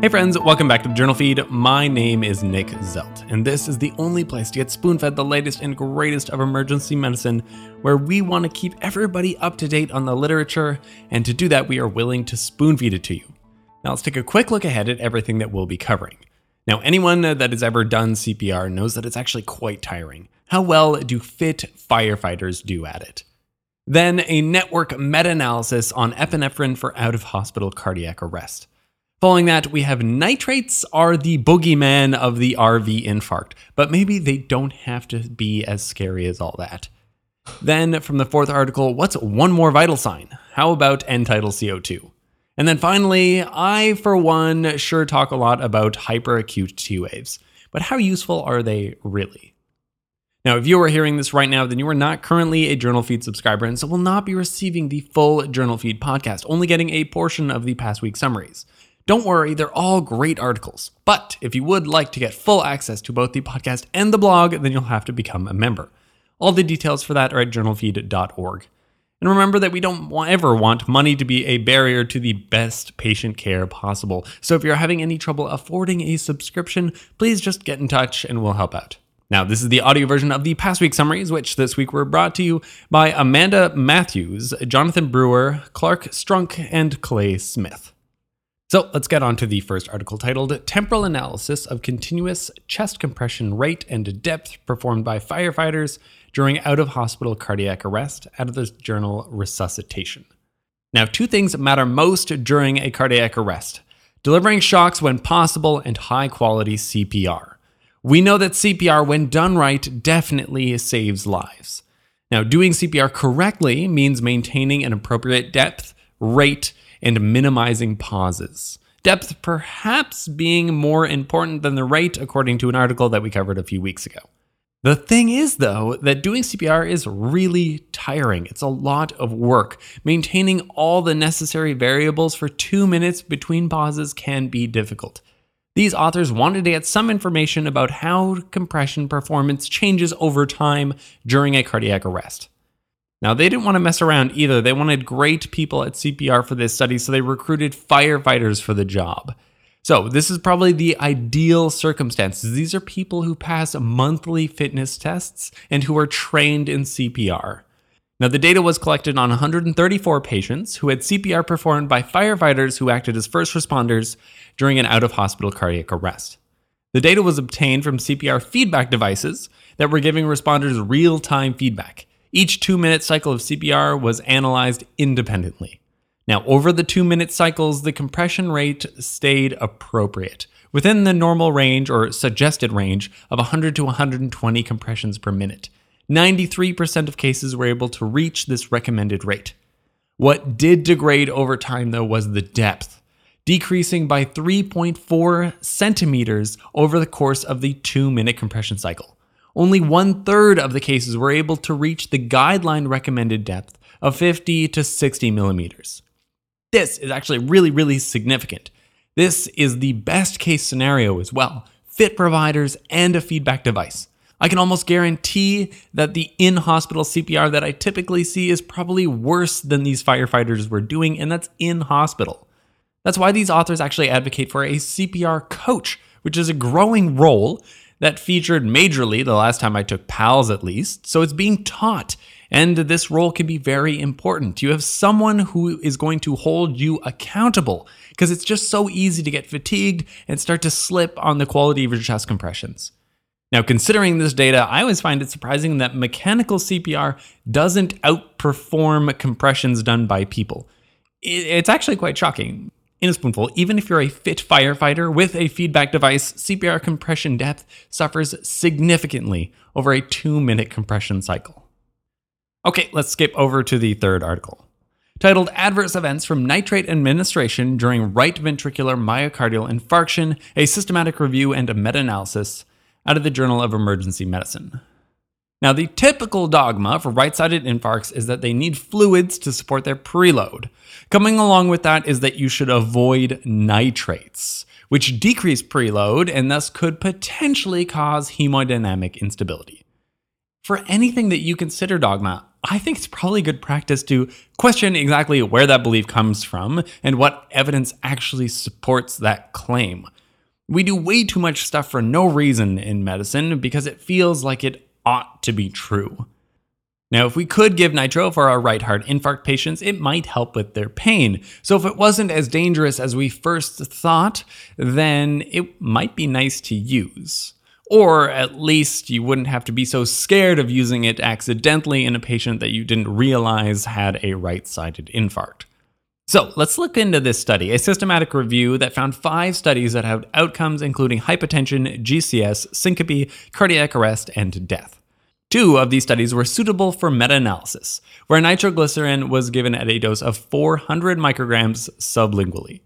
Hey friends, welcome back to the Journal Feed. My name is Nick Zelt, and this is the only place to get spoon fed the latest and greatest of emergency medicine, where we want to keep everybody up to date on the literature, and to do that, we are willing to spoon feed it to you. Now, let's take a quick look ahead at everything that we'll be covering. Now, anyone that has ever done CPR knows that it's actually quite tiring. How well do fit firefighters do at it? Then, a network meta analysis on epinephrine for out of hospital cardiac arrest. Following that, we have nitrates are the boogeyman of the RV infarct, but maybe they don't have to be as scary as all that. Then, from the fourth article, what's one more vital sign? How about end tidal CO2? And then finally, I, for one, sure talk a lot about hyperacute T waves, but how useful are they really? Now, if you are hearing this right now, then you are not currently a Journal Feed subscriber and so will not be receiving the full Journal Feed podcast, only getting a portion of the past week summaries. Don't worry, they're all great articles. But if you would like to get full access to both the podcast and the blog, then you'll have to become a member. All the details for that are at journalfeed.org. And remember that we don't ever want money to be a barrier to the best patient care possible. So if you're having any trouble affording a subscription, please just get in touch and we'll help out. Now, this is the audio version of the past week summaries, which this week were brought to you by Amanda Matthews, Jonathan Brewer, Clark Strunk, and Clay Smith. So let's get on to the first article titled Temporal Analysis of Continuous Chest Compression Rate and Depth Performed by Firefighters During Out of Hospital Cardiac Arrest out of the journal Resuscitation. Now, two things matter most during a cardiac arrest delivering shocks when possible and high quality CPR. We know that CPR, when done right, definitely saves lives. Now, doing CPR correctly means maintaining an appropriate depth, rate, and minimizing pauses. Depth perhaps being more important than the rate, according to an article that we covered a few weeks ago. The thing is, though, that doing CPR is really tiring. It's a lot of work. Maintaining all the necessary variables for two minutes between pauses can be difficult. These authors wanted to get some information about how compression performance changes over time during a cardiac arrest. Now, they didn't want to mess around either. They wanted great people at CPR for this study, so they recruited firefighters for the job. So, this is probably the ideal circumstances. These are people who pass monthly fitness tests and who are trained in CPR. Now, the data was collected on 134 patients who had CPR performed by firefighters who acted as first responders during an out of hospital cardiac arrest. The data was obtained from CPR feedback devices that were giving responders real time feedback. Each two minute cycle of CPR was analyzed independently. Now, over the two minute cycles, the compression rate stayed appropriate, within the normal range or suggested range of 100 to 120 compressions per minute. 93% of cases were able to reach this recommended rate. What did degrade over time, though, was the depth, decreasing by 3.4 centimeters over the course of the two minute compression cycle only one third of the cases were able to reach the guideline recommended depth of 50 to 60 millimeters. This is actually really, really significant. This is the best case scenario as well fit providers and a feedback device. I can almost guarantee that the in hospital CPR that I typically see is probably worse than these firefighters were doing, and that's in hospital. That's why these authors actually advocate for a CPR coach, which is a growing role that featured majorly the last time I took PALS at least, so it's being taught. And this role can be very important. You have someone who is going to hold you accountable because it's just so easy to get fatigued and start to slip on the quality of your chest compressions. Now, considering this data, I always find it surprising that mechanical CPR doesn't outperform compressions done by people. It's actually quite shocking in a spoonful, even if you're a fit firefighter with a feedback device, CPR compression depth suffers significantly over a two minute compression cycle. Okay, let's skip over to the third article. Titled Adverse Events from Nitrate Administration During Right Ventricular Myocardial Infarction A Systematic Review and a Meta Analysis, out of the Journal of Emergency Medicine. Now, the typical dogma for right sided infarcts is that they need fluids to support their preload. Coming along with that is that you should avoid nitrates, which decrease preload and thus could potentially cause hemodynamic instability. For anything that you consider dogma, I think it's probably good practice to question exactly where that belief comes from and what evidence actually supports that claim. We do way too much stuff for no reason in medicine because it feels like it ought to be true. Now, if we could give nitro for our right heart infarct patients, it might help with their pain. So, if it wasn't as dangerous as we first thought, then it might be nice to use. Or at least you wouldn't have to be so scared of using it accidentally in a patient that you didn't realize had a right sided infarct. So let's look into this study, a systematic review that found five studies that had outcomes including hypotension, GCS, syncope, cardiac arrest, and death. Two of these studies were suitable for meta analysis, where nitroglycerin was given at a dose of 400 micrograms sublingually.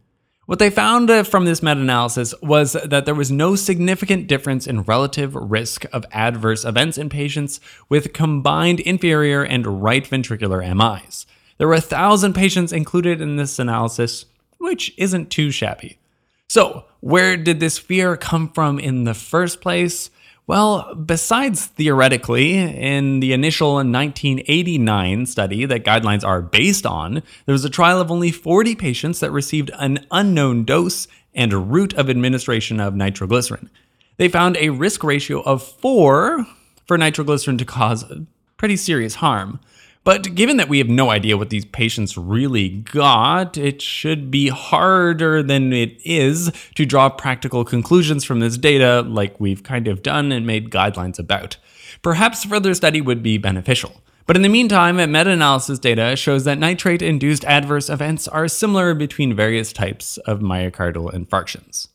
What they found uh, from this meta analysis was that there was no significant difference in relative risk of adverse events in patients with combined inferior and right ventricular MIs. There were a thousand patients included in this analysis, which isn't too shabby. So, where did this fear come from in the first place? Well, besides theoretically, in the initial 1989 study that guidelines are based on, there was a trial of only 40 patients that received an unknown dose and route of administration of nitroglycerin. They found a risk ratio of 4 for nitroglycerin to cause pretty serious harm. But given that we have no idea what these patients really got, it should be harder than it is to draw practical conclusions from this data, like we've kind of done and made guidelines about. Perhaps further study would be beneficial. But in the meantime, meta analysis data shows that nitrate induced adverse events are similar between various types of myocardial infarctions.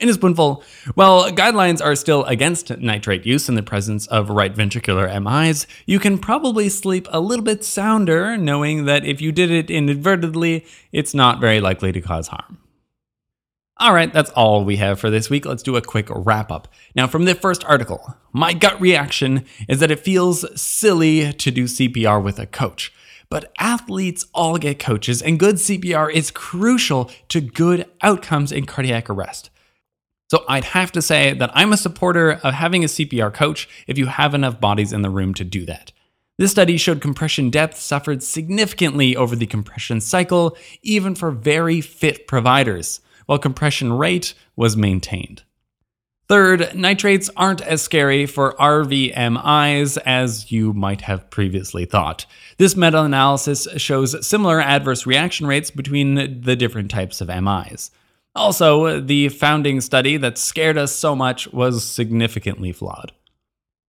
In a spoonful, while guidelines are still against nitrate use in the presence of right ventricular MIs, you can probably sleep a little bit sounder knowing that if you did it inadvertently, it's not very likely to cause harm. All right, that's all we have for this week. Let's do a quick wrap up. Now, from the first article, my gut reaction is that it feels silly to do CPR with a coach. But athletes all get coaches, and good CPR is crucial to good outcomes in cardiac arrest. So I'd have to say that I'm a supporter of having a CPR coach if you have enough bodies in the room to do that. This study showed compression depth suffered significantly over the compression cycle, even for very fit providers, while compression rate was maintained. Third, nitrates aren't as scary for RVMIs as you might have previously thought. This meta analysis shows similar adverse reaction rates between the different types of MIs. Also, the founding study that scared us so much was significantly flawed.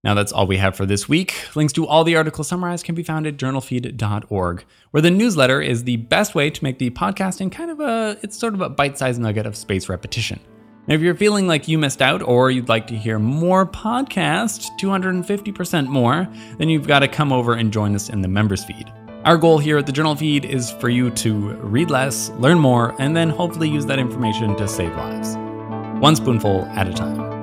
Now, that's all we have for this week. Links to all the articles summarized can be found at journalfeed.org, where the newsletter is the best way to make the podcasting kind of a, it's sort of a bite sized nugget of space repetition. Now, if you're feeling like you missed out or you'd like to hear more podcasts, 250% more, then you've got to come over and join us in the members feed. Our goal here at the Journal Feed is for you to read less, learn more, and then hopefully use that information to save lives. One spoonful at a time.